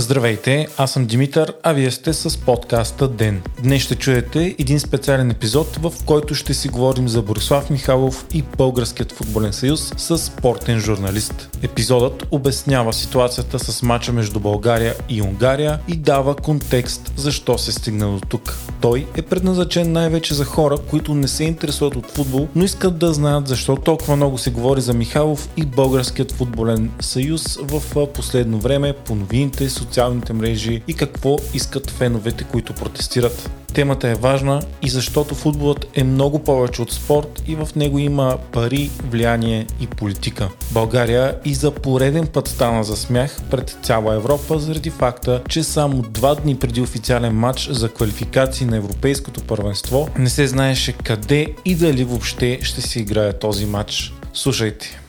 Здравейте, аз съм Димитър, а вие сте с подкаста ДЕН. Днес ще чуете един специален епизод, в който ще си говорим за Борислав Михайлов и Българският футболен съюз с спортен журналист. Епизодът обяснява ситуацията с мача между България и Унгария и дава контекст защо се стигна до тук. Той е предназначен най-вече за хора, които не се интересуват от футбол, но искат да знаят защо толкова много се говори за Михайлов и Българският футболен съюз в последно време по новините, социалните мрежи и какво искат феновете, които протестират. Темата е важна и защото футболът е много повече от спорт и в него има пари, влияние и политика. България и за пореден път стана за смях пред цяла Европа заради факта, че само два дни преди официален матч за квалификации на Европейското първенство не се знаеше къде и дали въобще ще се играе този матч. Слушайте.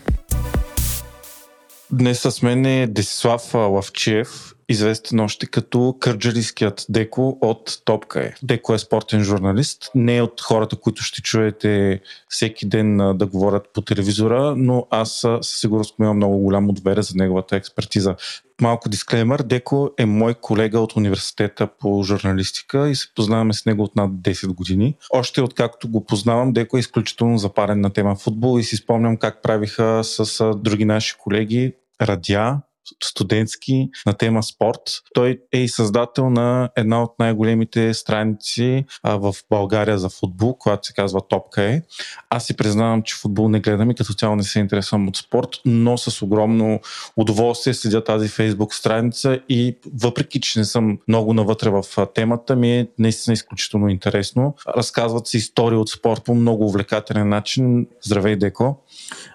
Днес с мен е Десислав Лавчиев, известен още като кърджалийският Деко от Топка е. Деко е спортен журналист, не е от хората, които ще чуете всеки ден да говорят по телевизора, но аз със сигурност имам много голямо доверие за неговата експертиза. Малко дисклеймер, Деко е мой колега от университета по журналистика и се познаваме с него от над 10 години. Още откакто го познавам, Деко е изключително запарен на тема футбол и си спомням как правиха с други наши колеги радиа, студентски на тема спорт. Той е и създател на една от най-големите страници а, в България за футбол, която се казва Топка е. Аз си признавам, че футбол не гледам и като цяло не се интересувам от спорт, но с огромно удоволствие следя тази фейсбук страница и въпреки, че не съм много навътре в темата, ми е наистина изключително интересно. Разказват се истории от спорт по много увлекателен начин. Здравей, Деко!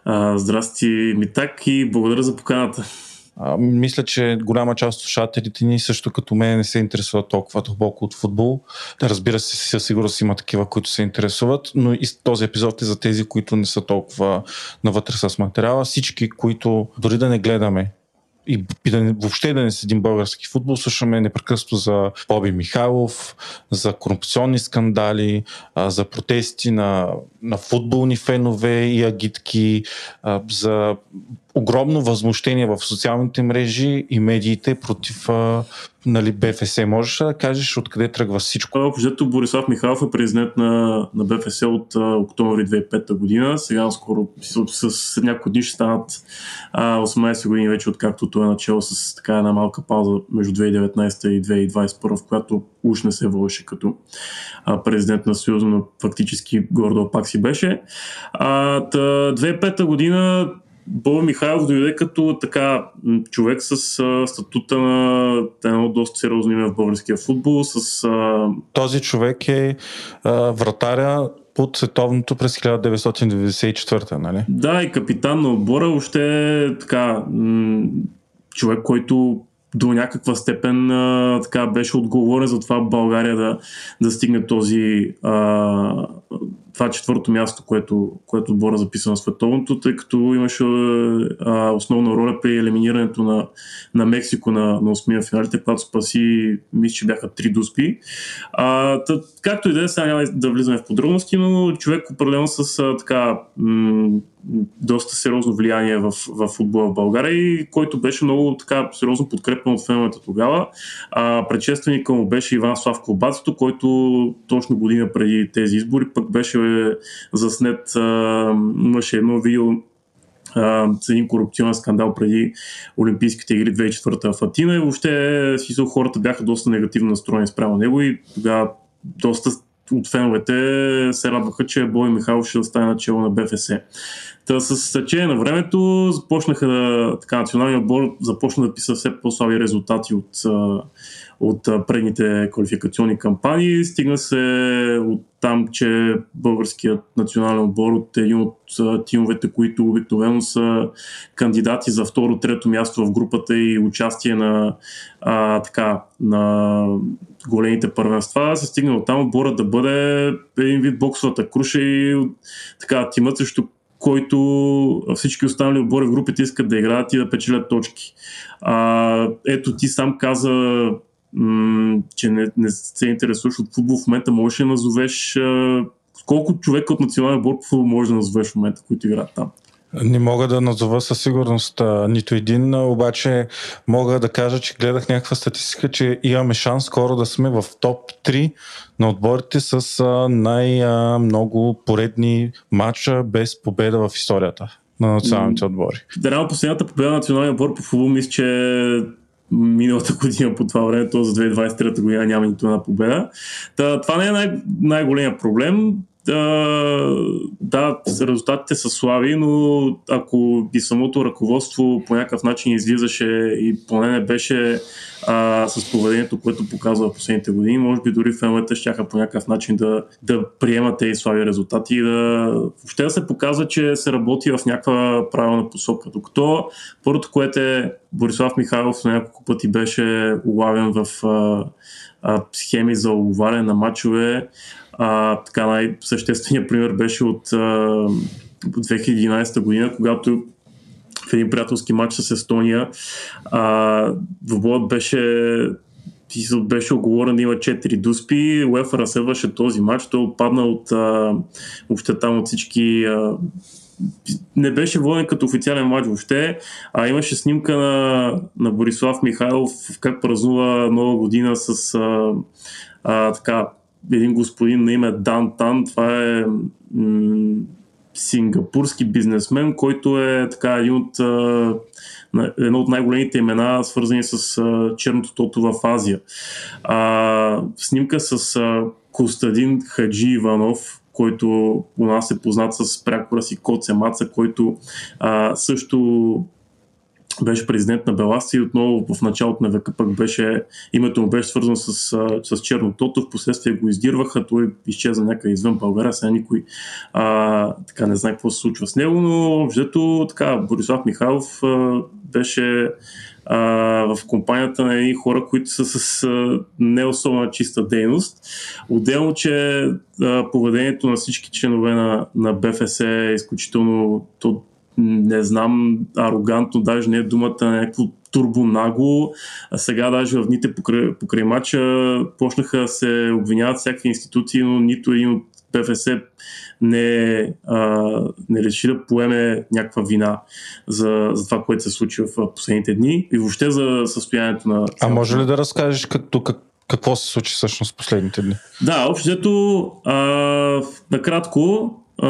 А, здрасти, Митак и благодаря за поканата. А, мисля, че голяма част от слушателите ни също като мен не се интересуват толкова дълбоко от футбол. Разбира се, със сигурност има такива, които се интересуват, но и този епизод е за тези, които не са толкова навътре с материала. Всички, които дори да не гледаме и, и да въобще да не седим български футбол, слушаме непрекъснато за Боби Михайлов, за корупционни скандали, а, за протести на, на футболни фенове и агитки, а, за огромно възмущение в социалните мрежи и медиите против нали, БФС. Можеш да кажеш откъде тръгва всичко? Общо Борислав Михайлов е президент на, на БФС от а, октомври 2005 година. Сега скоро с, с няколко дни ще станат а, 18 години вече, откакто той е начало с така една малка пауза между 2019 и 2021, в която уж не се вълше като а, президент на Съюза, но фактически гордо пак си беше. А, та, 2005 година Боба Михайлов дойде като така човек с а, статута на едно доста сериозно име в българския футбол. С, а... Този човек е а, вратаря под световното през 1994, нали? Да, и капитан на отбора още е така м- човек, който до някаква степен а, така беше отговорен за това България да, да стигне този а, това четвърто място, което, което отбора записа на световното, тъй като имаше а, основна роля при елиминирането на, на Мексико на, на осмия финалите, когато спаси, мисля, че бяха три дуспи. А, тъ, както и да е, сега няма да влизаме в подробности, но човек определено с а, така м- доста сериозно влияние в, в футбола в България и който беше много така сериозно подкрепен от феновете тогава. А, предшественика му беше Иван Славко Бацето, който точно година преди тези избори пък беше заснет, а, имаше едно видео с един корупционен скандал преди Олимпийските игри 2004 в Атина и въобще си хората бяха доста негативно настроени спрямо него и тогава доста от феновете се радваха, че Бой Михайлов ще стане начало на БФС. Та с течение на времето започнаха да, така, националния отбор започна да писа все по-слаби резултати от, от предните квалификационни кампании. Стигна се от там, че българският национален отбор от един от тимовете, които обикновено са кандидати за второ-трето място в групата и участие на, а, така, на големите първенства, се стигна от там отбора да бъде един вид боксовата круша и така, тимът срещу който всички останали отбори в групите искат да играят и да печелят точки. А, ето ти сам каза, м- че не, не се интересуваш от футбол. В момента можеш да назовеш а, колко човека от националния отбор по футбол може да назовеш в момента, които играят там? Не мога да назова със сигурност а, нито един, обаче мога да кажа, че гледах някаква статистика, че имаме шанс скоро да сме в топ 3 на отборите с а, най-много поредни матча без победа в историята на националните отбори. Да, последната победа на националния отбор по футбол мисля, че миналата година по това време, то за 2023 година няма нито една победа. Та, това не е най- най-големия проблем да, да, резултатите са слаби, но ако и самото ръководство по някакъв начин излизаше и поне не беше а, с поведението, което показва в последните години, може би дори феновете ще по някакъв начин да, да приемат тези слаби резултати и да въобще да се показва, че се работи в някаква правилна посока. Докато първото, което е Борислав Михайлов на няколко пъти беше улавен в а, а, схеми за улавяне на матчове, а, така най-същественият пример беше от а, 2011 година, когато в един приятелски матч с Естония а, Двобоят беше беше оговорен да има 4 дуспи. УЕФА разсъваше този матч. Той отпадна от а, въобще там от всички а, не беше воден като официален матч въобще, а имаше снимка на, на Борислав Михайлов как празнува нова година с а, а, така един господин на име Дан Тан. Това е м- сингапурски бизнесмен, който е така един от, едно от най-големите имена, свързани с черното тото в Азия. А, снимка с Костадин Хаджи Иванов, който у нас е познат с прякора си Коце Маца, който а, също беше президент на Беласи и отново в началото на века пък беше, името му беше свързано с, с Чернотото, в последствие го издирваха, той изчезна някъде извън България, сега никой а, така не знае какво се случва с него, но взето така Борислав Михайлов а, беше а, в компанията на едни хора, които са с а, не особено чиста дейност. Отделно, че а, поведението на всички членове на, на БФС е изключително то, не знам, арогантно, даже не е думата на някакво турбонагло. А сега даже в дните покрай, покрай мача почнаха се обвиняват всякакви институции, но нито един от ПФС не, а, не реши да поеме някаква вина за, за това, което се случи в последните дни и въобще за състоянието на... А може ли да разкажеш като, как, какво се случи всъщност последните дни? Да, общото, накратко, а,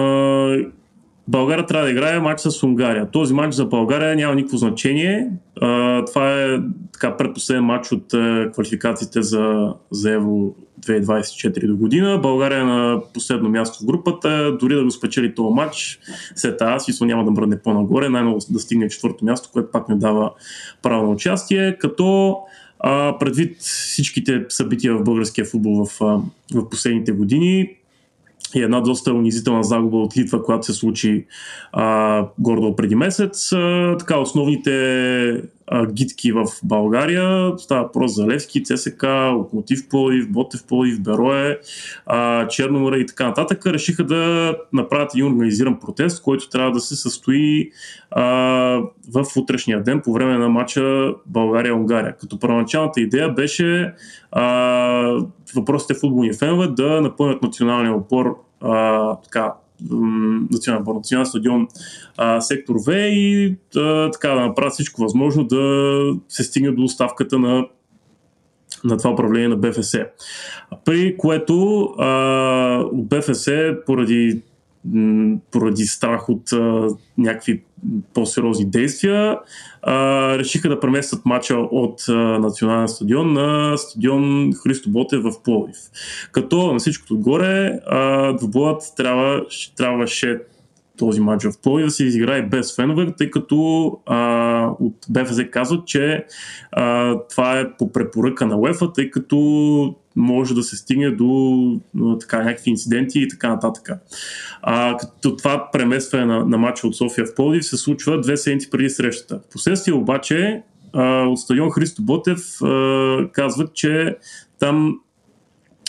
България трябва да играе матч с Унгария. Този матч за България няма никакво значение. А, това е така предпоследен матч от а, квалификациите за, за Евро 2024 до година. България е на последно място в групата. Дори да го спечели този матч, след тази смисъл няма да мръдне по-нагоре, най-много да стигне четвърто място, което пак не дава право на участие, като а, предвид всичките събития в българския футбол в, в последните години, и една доста унизителна загуба от Литва, която се случи а, гордо преди месец. А, така, основните а, гидки в България, става въпрос за Левски, ЦСК, Локомотив Пловдив, Ботев Пловдив, Берое, а, Черноморе и така нататък, решиха да направят един организиран протест, който трябва да се състои а, в утрешния ден по време на матча България-Унгария. Като първоначалната идея беше а, въпросите футболни фенове да напълнят националния отбор а, така, национален, национален стадион а, сектор В и а, така да направят всичко възможно да се стигне до оставката на на това управление на БФС. При което а, БФС поради поради страх от а, някакви по-сериозни действия, а, решиха да преместят матча от а, национален стадион на стадион Христо Ботев в Пловдив. Като на всичкото отгоре двубоят трябва, трябваше този матч в Пловдив да се изиграе без фенове, тъй като а, от БФЗ казват, че а, това е по препоръка на УЕФА, тъй като може да се стигне до така, някакви инциденти и така нататък. А, като това преместване на, на матча от София в Пловдив се случва две седмици преди срещата. Впоследствие обаче а, от стадион Христо Ботев а, казват, че там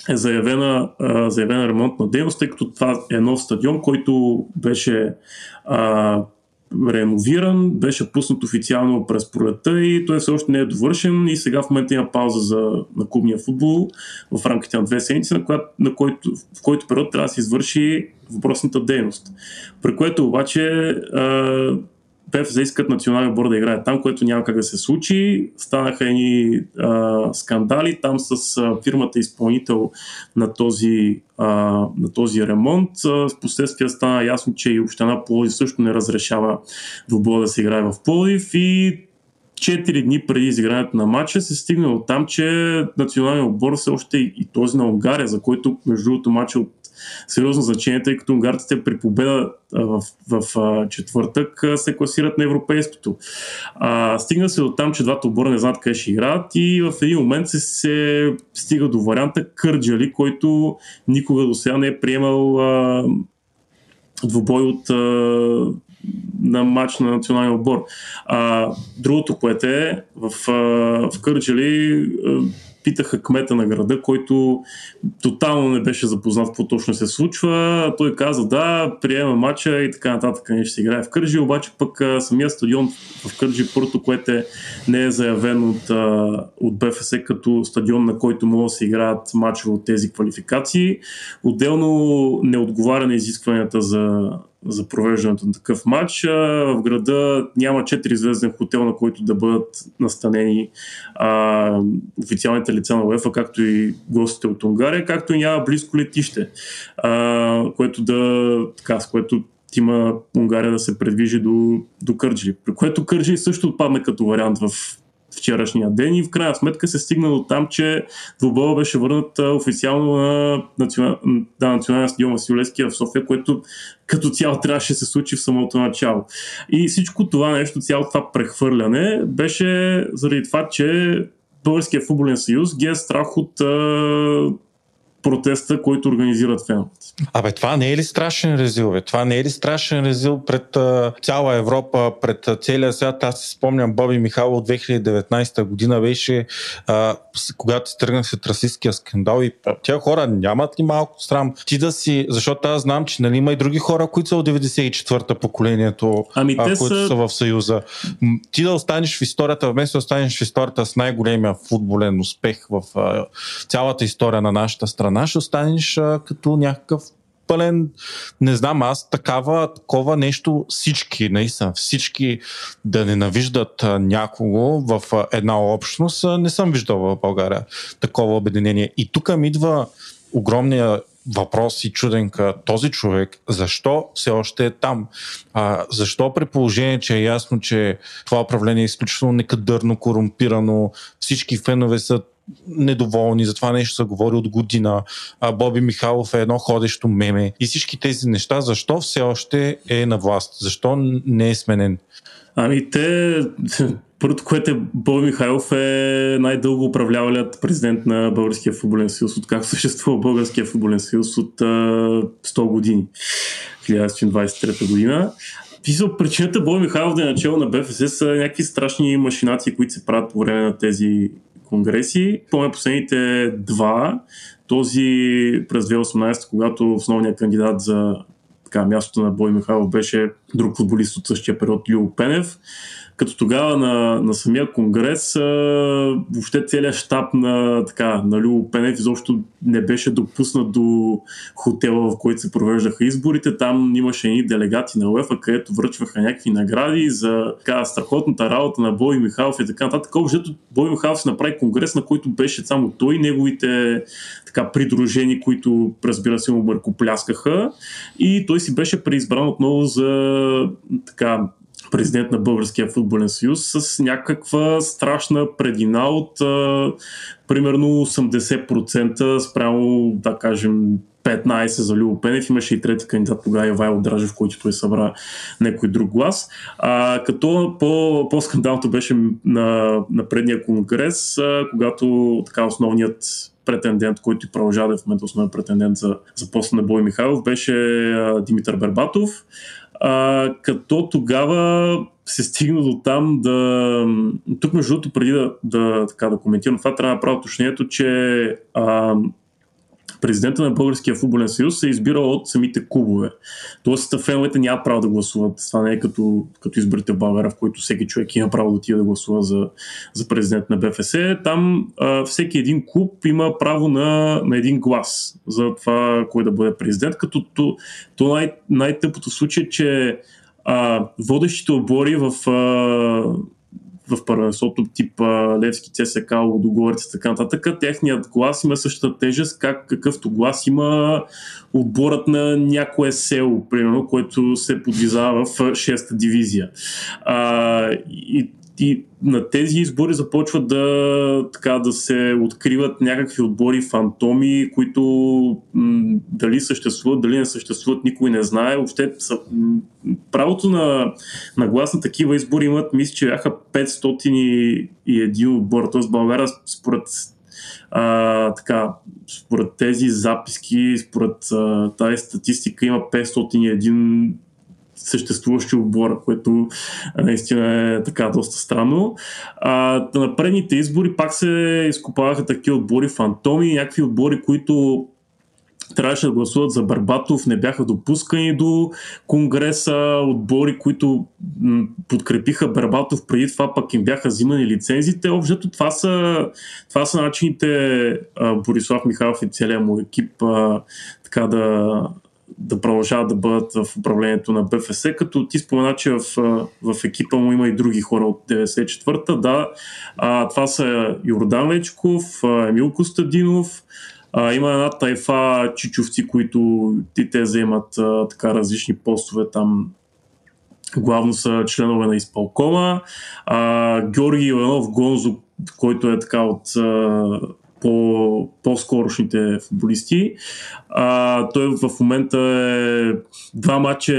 е заявена, а, заявена ремонтна дейност, тъй като това е нов стадион, който беше а, реновиран, беше пуснат официално през пролета и той все още не е довършен и сега в момента има пауза за, на клубния футбол в рамките на две седмици, на, която, на който, в който период трябва да се извърши въпросната дейност. При което обаче а, ПФЗ искат националния отбор да играе там, което няма как да се случи. Станаха едни а, скандали там с а, фирмата изпълнител на този, а, на този ремонт. А, в последствие стана ясно, че и община Плодив също не разрешава двубоя да се играе в Плодив и 4 дни преди изигрането на матча се стигна от там, че националният отбор все още и този на Унгария, за който между другото матч от сериозно значение, тъй като унгарците при победа в, в четвъртък се класират на европейското. А, стигна се до там, че двата отбора не знаят къде ще играят и в един момент се, се стига до варианта Кърджали, който никога до сега не е приемал а, двубой от а, на матч на националния отбор. А, другото, което е в, а, в Кърджали питаха кмета на града, който тотално не беше запознат какво точно се случва. Той каза да, приема матча и така нататък не ще се играе в Кърджи, обаче пък самия стадион в Кърджи, първото, което е, не е заявен от, от БФС като стадион, на който могат да се играят матчове от тези квалификации. Отделно не отговаря на изискванията за за провеждането на такъв матч. В града няма 4-звезден хотел, на който да бъдат настанени а, официалните лица на УЕФА, както и гостите от Унгария, както и няма близко летище, а, което да, така, с което има Унгария да се предвижи до, до Кърджи. При което Кърджи също отпадна като вариант в вчерашния ден и в крайна сметка се стигна до там, че двубоя беше върнат официално на национал... да, националния стадион Василевски в София, което като цяло трябваше да се случи в самото начало. И всичко това нещо, цяло това прехвърляне беше заради това, че Българския футболен съюз ги е страх от протеста, който организират феновете. Абе, това не е ли страшен резил? Бе? Това не е ли страшен резил пред а, цяла Европа, пред а, целия свят? Аз си спомням Боби Михайлов от 2019 година беше, а, когато се тръгнах след расистския скандал и тия хора нямат ли малко срам? Ти да си, защото аз знам, че нали, има и други хора, които са от 94-та поколението, ами, а, които са... са в Съюза. Ти да останеш в историята, вместо да останеш в историята с най-големия футболен успех в а, цялата история на нашата страна, страна ще останеш а, като някакъв пълен, не знам аз, такава, такова нещо всички, наистина, всички да ненавиждат някого в една общност, не съм виждал в България такова обединение. И тук ми идва огромния въпрос и чуденка този човек, защо все още е там? А, защо при положение, че е ясно, че това управление е изключително некадърно, корумпирано, всички фенове са недоволни, за това нещо се говори от година. А Боби Михайлов е едно ходещо меме. И всички тези неща, защо все още е на власт? Защо не е сменен? Ами те, първото, което е Боби Михайлов е най-дълго управлявалият президент на Българския футболен съюз, откакто съществува Българския футболен съюз от а, 100 години, 1923 година. Писал, причината Боби Михайлов да е начало на БФС са някакви страшни машинации, които се правят по време на тези конгреси. Помня последните два, този през 2018, когато основният кандидат за така, мястото на Бой Михайлов беше друг футболист от същия период, Лио Пенев като тогава на, на самия конгрес а, въобще целият щаб на, така, на Любо Пенев изобщо не беше допуснат до хотела, в който се провеждаха изборите. Там имаше едни делегати на УЕФА, където връчваха някакви награди за така, страхотната работа на Бой Михайлов и така нататък. Общо Бой Михайлов се направи конгрес, на който беше само той неговите така, придружени, които разбира се му бъркопляскаха и той си беше преизбран отново за така президент на Българския футболен съюз с някаква страшна предина от а, примерно 80% спрямо, да кажем, 15 за Любо Пенев. Имаше и трети кандидат тогава Ивайло Дражев, който той събра някой друг глас. А, като по, по-скандалното беше на, на предния конгрес, а, когато така основният претендент, който и продължава да е в момента основен претендент за, за поста на Бой Михайлов, беше а, Димитър Бербатов. А, като тогава се стигна до там да... Тук, между другото, преди да, да, така, да коментирам това, трябва да направя уточнението, че а, президента на Българския футболен съюз се избира от самите клубове. Тоест, феновете няма право да гласуват. Това не е като, като изборите в България, в който всеки човек има право да отиде да гласува за, за президент на БФС. Там а, всеки един клуб има право на, на един глас за това кой да бъде президент, като то, то най- най-тъпото случай е, че а, водещите отбори в а, в първенството тип Левски, ЦСК, Лодогорец и така нататък, техният глас има същата тежест, как какъвто глас има отборът на някое село, примерно, което се подвизава в 6-та дивизия. А, и и на тези избори започват да, така, да се откриват някакви отбори фантоми, които м- дали съществуват, дали не съществуват, никой не знае. Въобще са, м- правото на, на глас на такива избори имат, мисля, че бяха 501 отбора. Т.е. България според а, така, според тези записки, според а, тази статистика има 501 съществуващи отбора, което наистина е така доста странно. А, на предните избори пак се изкопаваха такива отбори фантоми, някакви отбори, които трябваше да гласуват за Барбатов, не бяха допускани до Конгреса, отбори, които подкрепиха Барбатов, преди това пък им бяха взимани лицензите. Общо това са, това са начините а, Борислав Михайлов и целият му екип така да, да продължават да бъдат в управлението на БФС, като ти спомена, че в, в екипа му има и други хора от 94-та. Да, а, това са Йордан Лечков, Емил Костадинов, а, има една тайфа чичовци, които и те вземат а, така различни постове там. Главно са членове на изпълкома. А, Георги Иванов Гонзо, който е така от по, по-скорошните футболисти. А, той в момента е два матча,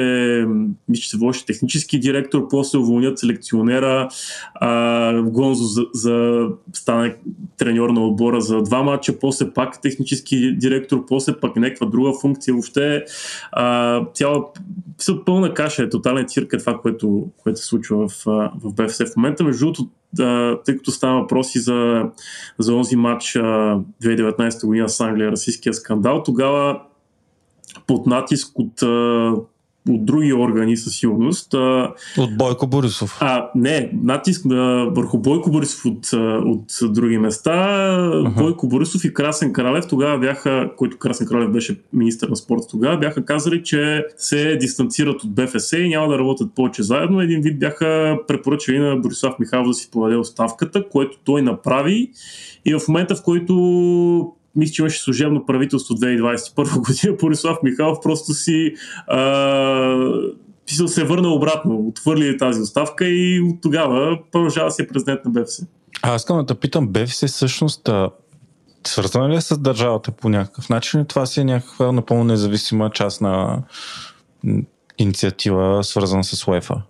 мисля, че се водеше технически директор, после уволнят селекционера. А, Гонзо за, за, стане треньор на отбора за два матча, после пак технически директор, после пак някаква друга функция. Въобще а, цяла пълна каша е тотален цирк е това, което, което се случва в, в БФС в момента. Между другото, да, тъй като става въпроси за, за онзи матч 2019 година с Англия, расистския скандал, тогава под натиск от от други органи със сигурност. От Бойко Борисов. А, не, натиск на, върху Бойко Борисов от, от други места. Uh-huh. Бойко Борисов и Красен Кралев тогава бяха, който Красен Кралев беше министър на спорта тогава, бяха казали, че се дистанцират от БФС и няма да работят повече заедно. Един вид бяха препоръчали на Борислав Михайлов да си подаде оставката, което той направи. И в момента, в който мисля, че имаше служебно правителство 2021 година, Борислав Михайлов просто си а, се върна обратно, отвърли тази оставка и от тогава продължава си е президент на БФС. А аз искам да питам, БФС всъщност свързана ли е с държавата по някакъв начин? Това си е някаква напълно независима част на инициатива, свързана с УЕФА?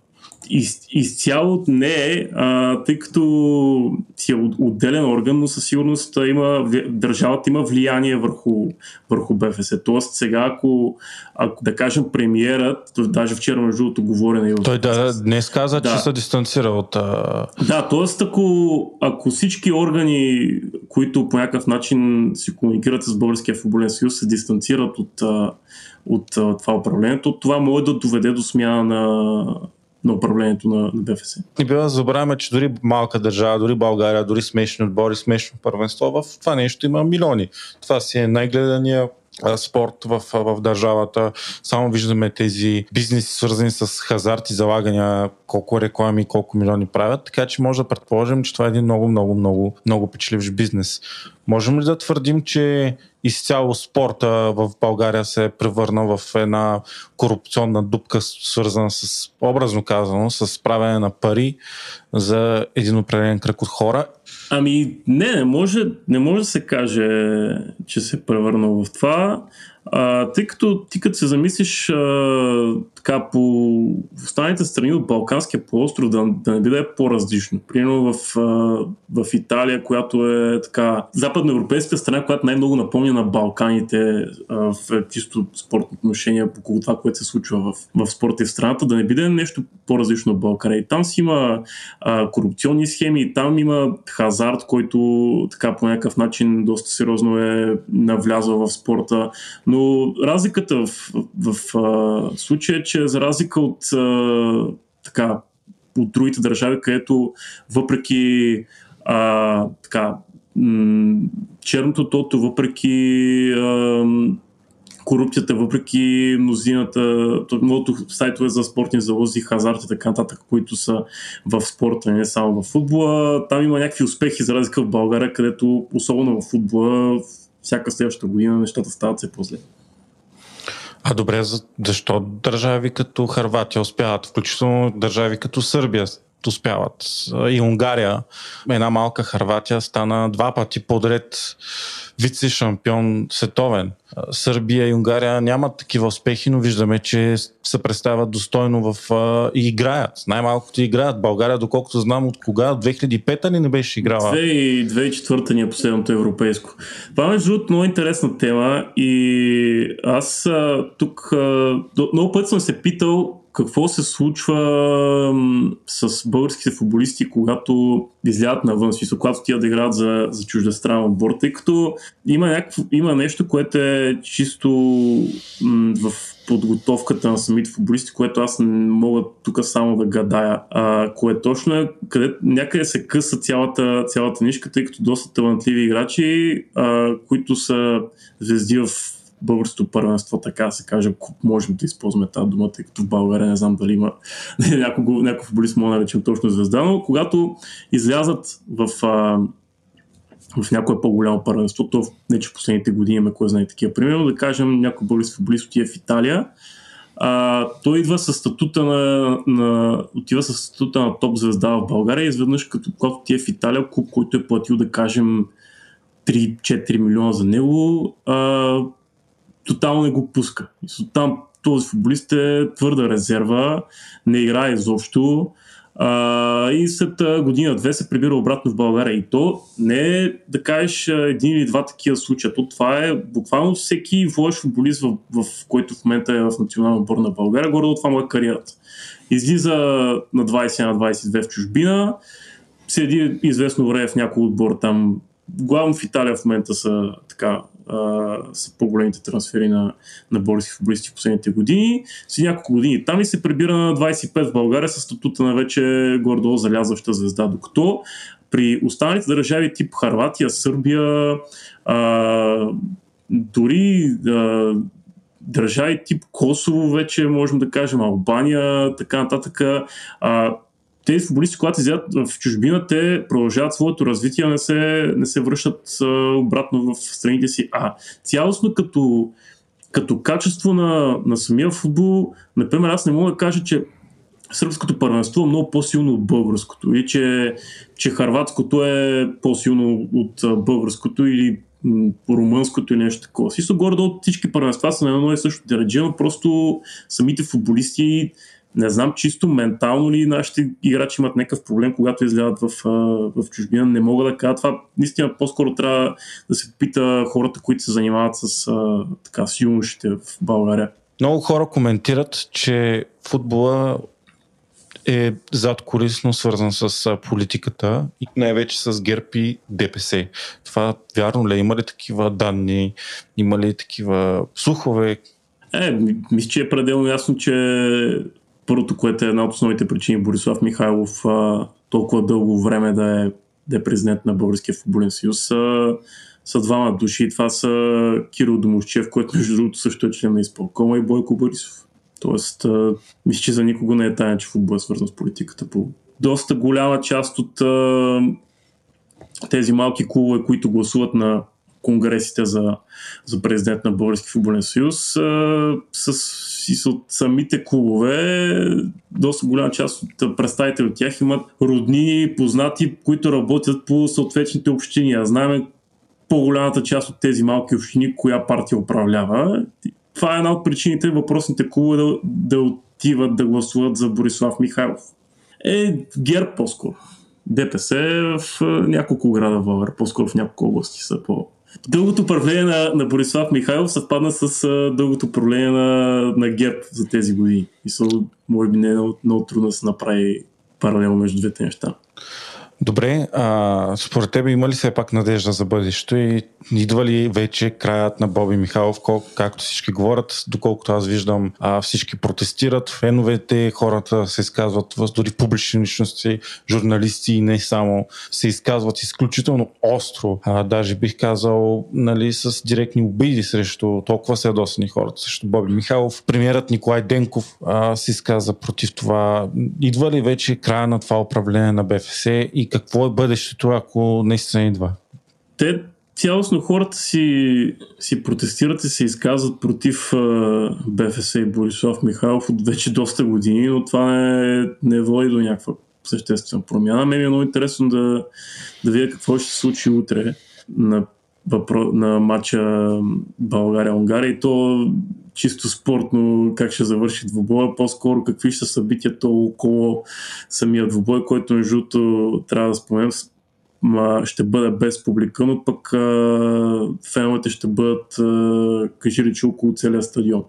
Из, изцяло не е, а, тъй като си е отделен орган, но със сигурност има, държавата има влияние върху, върху БФС. Тоест сега, ако, ако да кажем премиерът, даже вчера между другото говорене... Той да, днес каза, да. че се дистанцира от... А... Да, т.е. Ако, ако всички органи, които по някакъв начин си комуникират с Българския футболен съюз, се дистанцират от, от, от това управлението, това може да доведе до смяна на на управлението на, на БФС. Не бива да забравяме, че дори малка държава, дори България, дори смешни отбори, смешно първенство, в това нещо има милиони. Това си е най-гледания спорт в, в държавата. Само виждаме тези бизнеси, свързани с хазарт и залагания, колко реклами, колко милиони правят. Така че може да предположим, че това е един много, много, много, много печеливш бизнес. Можем ли да твърдим, че изцяло спорта в България се е превърна в една корупционна дупка, свързана с, образно казано, с правене на пари за един определен кръг от хора Ами не, не може, не може да се каже, че се е превърнал в това. А, тъй като ти като се замислиш а, така по останалите страни от Балканския полуостров да, да не биде по-различно. Примерно в, а, в Италия, която е така западноевропейска страна, която най-много напомня на Балканите а, в чисто спортно отношение по това, което се случва в, в спорта и в страната, да не биде нещо по-различно от България. И там си има а, корупционни схеми, и там има хазарт, който така по някакъв начин доста сериозно е навлязъл в спорта. Но разликата в, в, в а, случая е, че за разлика от а, така, от другите държави, където въпреки а, така, м- черното тото, въпреки а, корупцията, въпреки мнозината, многото сайтове за спортни залози, хазарт и така нататък, които са в спорта, не само в футбола. Там има някакви успехи, за разлика в България, където особено в футбола всяка следваща година нещата стават все по-зле. А добре, защо държави като Харватия успяват, включително държави като Сърбия успяват. И Унгария, една малка Харватия, стана два пъти подред вице-шампион световен. Сърбия и Унгария нямат такива успехи, но виждаме, че се представят достойно в, и играят. Най-малкото играят. България, доколкото знам от кога, 2005 ли не беше играла? 2004 ни е последното европейско. Това между много интересна тема и аз тук много път съм се питал какво се случва с българските футболисти, когато излядат навън, смисъл, когато тия да играят за, за чуждестранен отбор, тъй като има, някакво, има нещо, което е чисто в подготовката на самите футболисти, което аз не мога тук само да гадая. А, кое точно е, къде някъде се къса цялата, цялата нишка, тъй като доста талантливи играчи, а, които са звезди в българското първенство, така се каже, можем да използваме тази дума, тъй като в България не знам дали има някой, някой футболист, мога да наречем точно звезда, но когато излязат в, а, в някое по-голямо първенство, то не че в последните години имаме кой знае такива. Примерно да кажем някой български футболист отива в Италия, а, той идва с статута на, на, отива с статута на топ звезда в България и изведнъж като когато ти е в Италия, клуб, който е платил да кажем 3-4 милиона за него, а, тотално не го пуска. Там този футболист е твърда резерва, не играе изобщо а, и след година-две се прибира обратно в България. И то не е да кажеш един или два такива случая. То това е буквално всеки вош футболист, в, в който в момента е в национална отбор на България, горе от това му е кариерата. Излиза на 20 на 22 в чужбина, седи известно време в някой отбор там главно в Италия в момента са така а, са по-големите трансфери на, на български футболисти в последните години. Си няколко години там и се прибира на 25 в България с статута на вече гордо залязваща звезда. Докато при останалите държави тип Харватия, Сърбия, а, дори а, държави тип Косово вече можем да кажем, Албания, така нататък, а, тези футболисти, когато излязат в чужбина, те продължават своето развитие, не се, не се връщат обратно в страните си. А цялостно като, като качество на, на самия футбол, например, аз не мога да кажа, че сръбското първенство е много по-силно от българското и че, че харватското е по-силно от българското или румънското или нещо такова. Систо горе от всички първенства са на едно и също дередже, но просто самите футболисти не знам чисто ментално ли нашите играчи имат някакъв проблем, когато излядат в, в чужбина. Не мога да кажа това. Наистина по-скоро трябва да се пита хората, които се занимават с, така, с юношите в България. Много хора коментират, че футбола е зад корисно свързан с политиката и най-вече с ГЕРБ и ДПС. Това вярно ли? Е? Има ли такива данни? Има ли такива слухове? Е, мисля, че е пределно ясно, че Първото, което е една от основните причини Борислав Михайлов а, толкова дълго време да е, да е президент на Българския футболен съюз, а, са двама души. Това са Кирил Домовчев, който между другото също е член на изпълкома и Бойко Борисов. Тоест, а, мисля, че за никого не е тайна, че футбол е свързан с политиката. По доста голяма част от а, тези малки клубове, които гласуват на конгресите за, за президент на Български футболен съюз, а, с, с, от самите клубове, доста голяма част от представители от тях имат роднини, познати, които работят по съответните общини. А знаем по-голямата част от тези малки общини, коя партия управлява. Това е една от причините въпросните клубове да, да отиват да гласуват за Борислав Михайлов. Е, ГЕРБ по-скоро. ДПС в няколко града в България, по-скоро в няколко области са по... Дългото управление на, на Борислав Михайлов съвпадна с а, дългото управление на, на ГЕРБ за тези години. И са, може би не е много, много трудно да се направи паралел между двете неща. Добре, а, според тебе има ли все пак надежда за бъдещето и идва ли вече краят на Боби Михайлов, кол, както всички говорят, доколкото аз виждам, а, всички протестират, феновете, хората се изказват, дори публични личности, журналисти и не само, се изказват изключително остро, а, даже бих казал, нали, с директни обиди срещу толкова се ядосани хората, срещу Боби Михайлов. Премьерът Николай Денков а, се изказа против това. Идва ли вече края на това управление на БФС и какво е бъдещето, ако наистина идва? Те цялостно хората си, си протестират и се изказват против БФС и Борислав Михайлов от вече доста години, но това не, не води до някаква съществена промяна. Мен е много интересно да, да видя какво ще се случи утре на, на матча България-Унгария и то чисто спортно как ще завърши двубоя, по-скоро какви ще са събитията около самия двубой, който между трябва да споменем ще бъде без публика, но пък феновете ще бъдат кажи речи около целия стадион.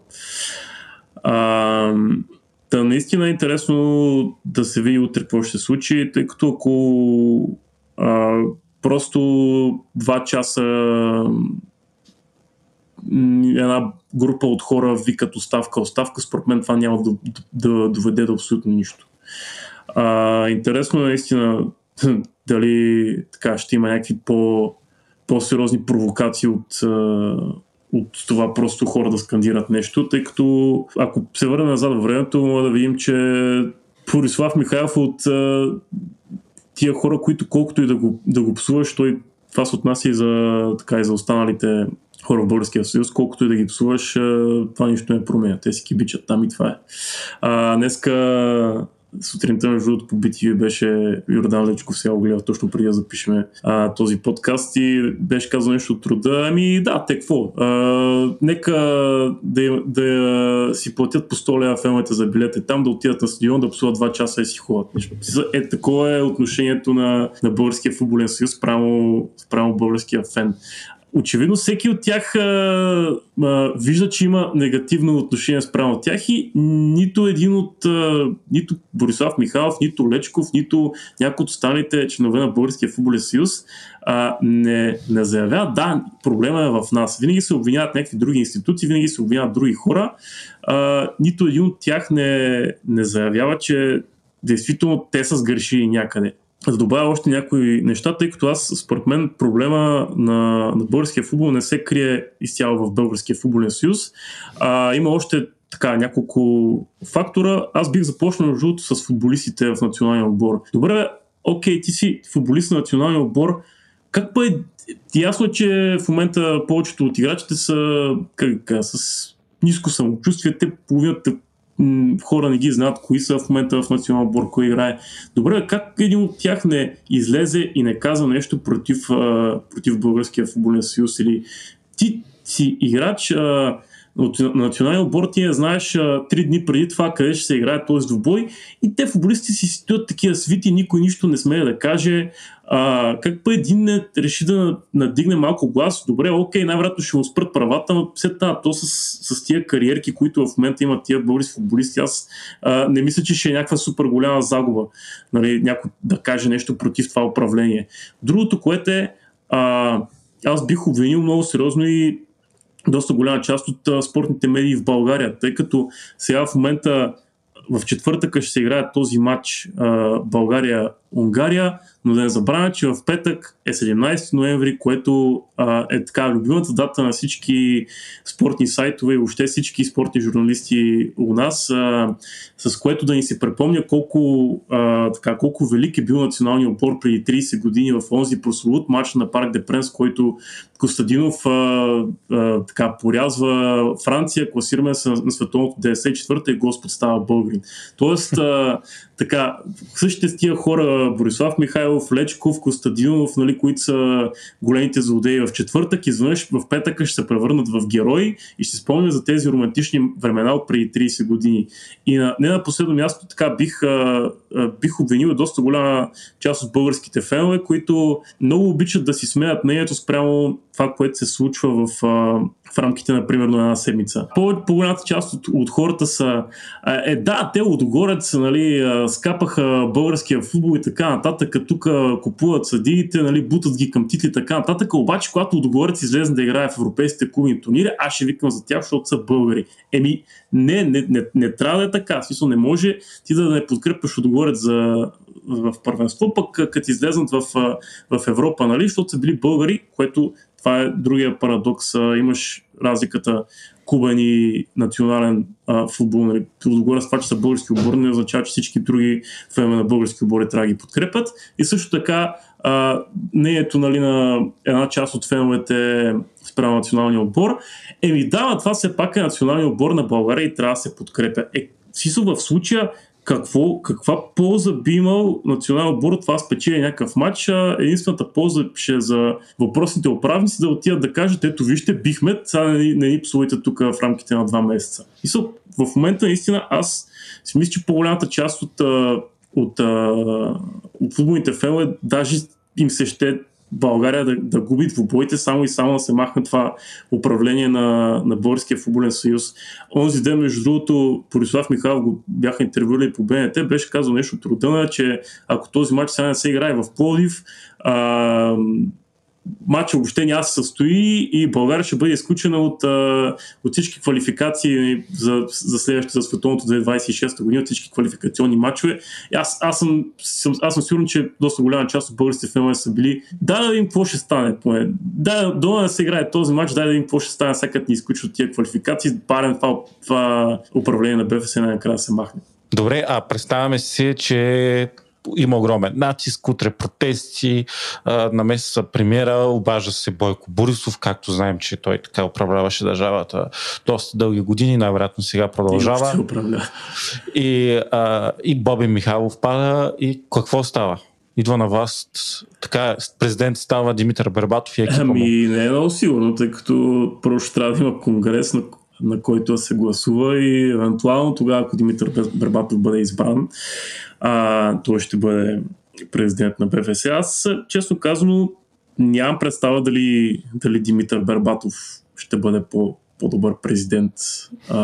А, Та наистина е интересно да се види утре какво ще се случи, тъй като ако а, просто два часа една група от хора викат оставка, оставка, според мен това няма да, да доведе до абсолютно нищо. А, интересно е наистина дали така ще има някакви по, по-сериозни провокации от, от това просто хора да скандират нещо, тъй като ако се върнем назад във времето, може да видим, че Борислав Михайлов от тия хора, които колкото и да го, да го псуваш, той това се отнася и за, така, и за останалите хора в Българския съюз, колкото и да ги псуваш, това нищо не променя. Те си кибичат там и това е. А, днеска сутринта, между другото, по BTV беше Йордан Лечков сега гледа точно преди да запишем този подкаст и беше казал нещо от труда. Ами да, те какво? А, нека да, да си платят по 100 лева феновете за билети там, да отидат на стадион, да псуват 2 часа и си ходят. Е, такова е отношението на, на Българския футболен съюз спрямо, спрямо българския фен очевидно всеки от тях а, а, вижда, че има негативно отношение спрямо тях и нито един от а, нито Борислав Михайлов, нито Лечков, нито някой от останалите членове на Българския футболен съюз а, не, не заявява, да, проблема е в нас. Винаги се обвиняват някакви други институции, винаги се обвиняват други хора. А, нито един от тях не, не заявява, че действително те са сгрешили някъде да добавя още някои неща, тъй като аз, според мен, проблема на, на българския футбол не се крие изцяло в Българския футболен съюз. А, има още така няколко фактора. Аз бих започнал жълто с футболистите в националния отбор. Добре, окей, ти си футболист на националния отбор. Как па е ясно, че в момента повечето от играчите са как, с ниско самочувствие, те половината хора не ги знаят кои са в момента в национал отбор, кой играе. Добре, как един от тях не излезе и не каза нещо против, а, против Българския футболен съюз или ти си играч а, националния отбор ти не знаеш а, три дни преди това къде ще се играе този двубой и те футболисти си стоят такива свити, никой нищо не смее да каже. А, как па един реши да надигне малко глас, добре, окей, най-вероятно ще му спрат правата, но след това то с, с тия кариерки, които в момента имат тия български футболисти, аз а, не мисля, че ще е някаква супер голяма загуба, нали, някой да каже нещо против това управление. Другото, което е, а, аз бих обвинил много сериозно и доста голяма част от а, спортните медии в България, тъй като сега в момента в четвъртъка ще се играе този матч България-Унгария, но да не забравяме, че в петък е 17 ноември, което а, е така любимата дата на всички спортни сайтове и въобще всички спортни журналисти у нас, а, с което да ни се препомня колко, а, така, колко велик е бил националния отбор преди 30 години в онзи прословут матч на Парк де Пренс, който Костадинов а, а, така порязва Франция, класираме се на, световното 94-та и Господ става българин. Тоест, а, така, същите с тия хора Борислав Михайлов, Лечков, Костадинов, нали, които са големите злодеи в четвъртък, изведнъж в петъка ще се превърнат в герои и ще спомня за тези романтични времена от преди 30 години. И на, не на последно място така бих, а, а, бих обвинил доста голяма част от българските фенове, които много обичат да си смеят мнението спрямо това, което се случва в, а, в рамките на примерно една седмица. По, по-голямата част от, от хората са е да, те отгорец нали, скапаха българския футбол и така нататък, тук купуват съдиите, нали, бутат ги към титли и така нататък, обаче когато отгорец излезе да играе в европейските клубни турнири, аз ще викам за тях, защото са българи. Еми, не, не, не, не трябва да е така. Смисъл, не може ти да не подкрепяш отгорец за, в първенство, пък като излезнат в, в Европа, нали, защото са били българи, което това е другия парадокс. Имаш разликата кубен и национален а, футбол. Нали. Отгоре с това, че са български отбори, не означава, че всички други фенове на български отбори трябва да ги подкрепят. И също така а, неето нали, на една част от феновете спрямо националния отбор. Еми да, това все пак е националния отбор на България и трябва да се подкрепя. Е, Сисо в случая какво, каква полза би имал национален отбор от това спечели някакъв матч. Единствената полза ще е за въпросните управници да отидат да кажат, ето вижте, бихме, сега не, не ни псувайте тук в рамките на два месеца. И са, в момента наистина аз си мисля, че по-голямата част от, от, от, от футболните фенове даже им се ще България да, да губи двубоите само и само да се махне това управление на, на Българския футболен съюз. Онзи ден, между другото, Борислав Михайлов го бяха интервюирали по БНТ, беше казал нещо рода, че ако този матч сега не се играе в Плодив, а, матча въобще няма се състои и България ще бъде изключена от, от всички квалификации за, за следващата за световното 2026 година, от всички квалификационни матчове. Аз, аз, съм, съм, аз съм сигурен, че доста голяма част от българските фенове са били да да видим какво ще стане. Поне. Да, до да се играе този матч, дай да видим какво ще стане, сега ни изключват тия квалификации, барем това, това управление на БФС най-накрая да се махне. Добре, а представяме си, че има огромен натиск, утре протести, намеса са премиера, обажда се Бойко Борисов, както знаем, че той така управляваше държавата доста дълги години, най-вероятно сега продължава. И, и, а, и Боби Михайлов пада и какво става? идва на власт, така президент става Димитър Бербатов и екипа Ами не е много сигурно, тъй като първо ще трябва да има конгрес, на, на който се гласува и евентуално тогава, ако Димитър Бербатов бъде избран, а, той ще бъде президент на БФС. Аз, честно казано, нямам представа дали, дали Димитър Бербатов ще бъде по, по-добър президент а,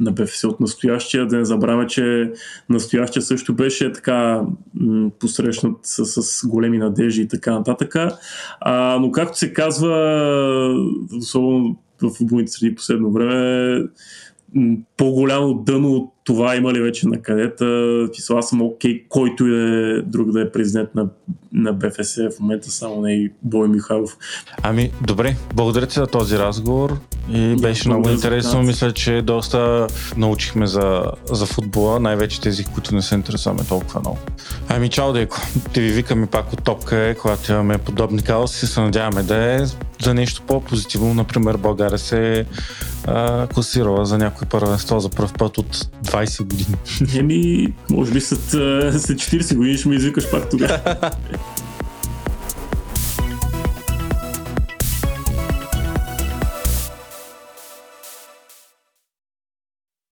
на БФС от настоящия. Да не забравяме, че настоящия също беше така м- посрещнат с, с големи надежди и така нататък. А, но както се казва, особено в футболните среди последно време, по-голямо дъно от това има ли вече на къдета. Аз съм окей, okay, който е друг да е президент на, на БФС в момента, само не и Бой Михайлов. Ами, добре, благодаря ти за този разговор и беше много интересно. Мисля, че доста научихме за, за футбола, най-вече тези, които не се интересуваме толкова много. Ами, чао, Деко. Те ви викаме пак от топка, е, когато имаме подобни каоси. Се надяваме да е за нещо по-позитивно. Например, България се а, класирала за някой първенство за първ път от 20 години. Еми, може би след, след 40 години ще ме извикаш пак тогава.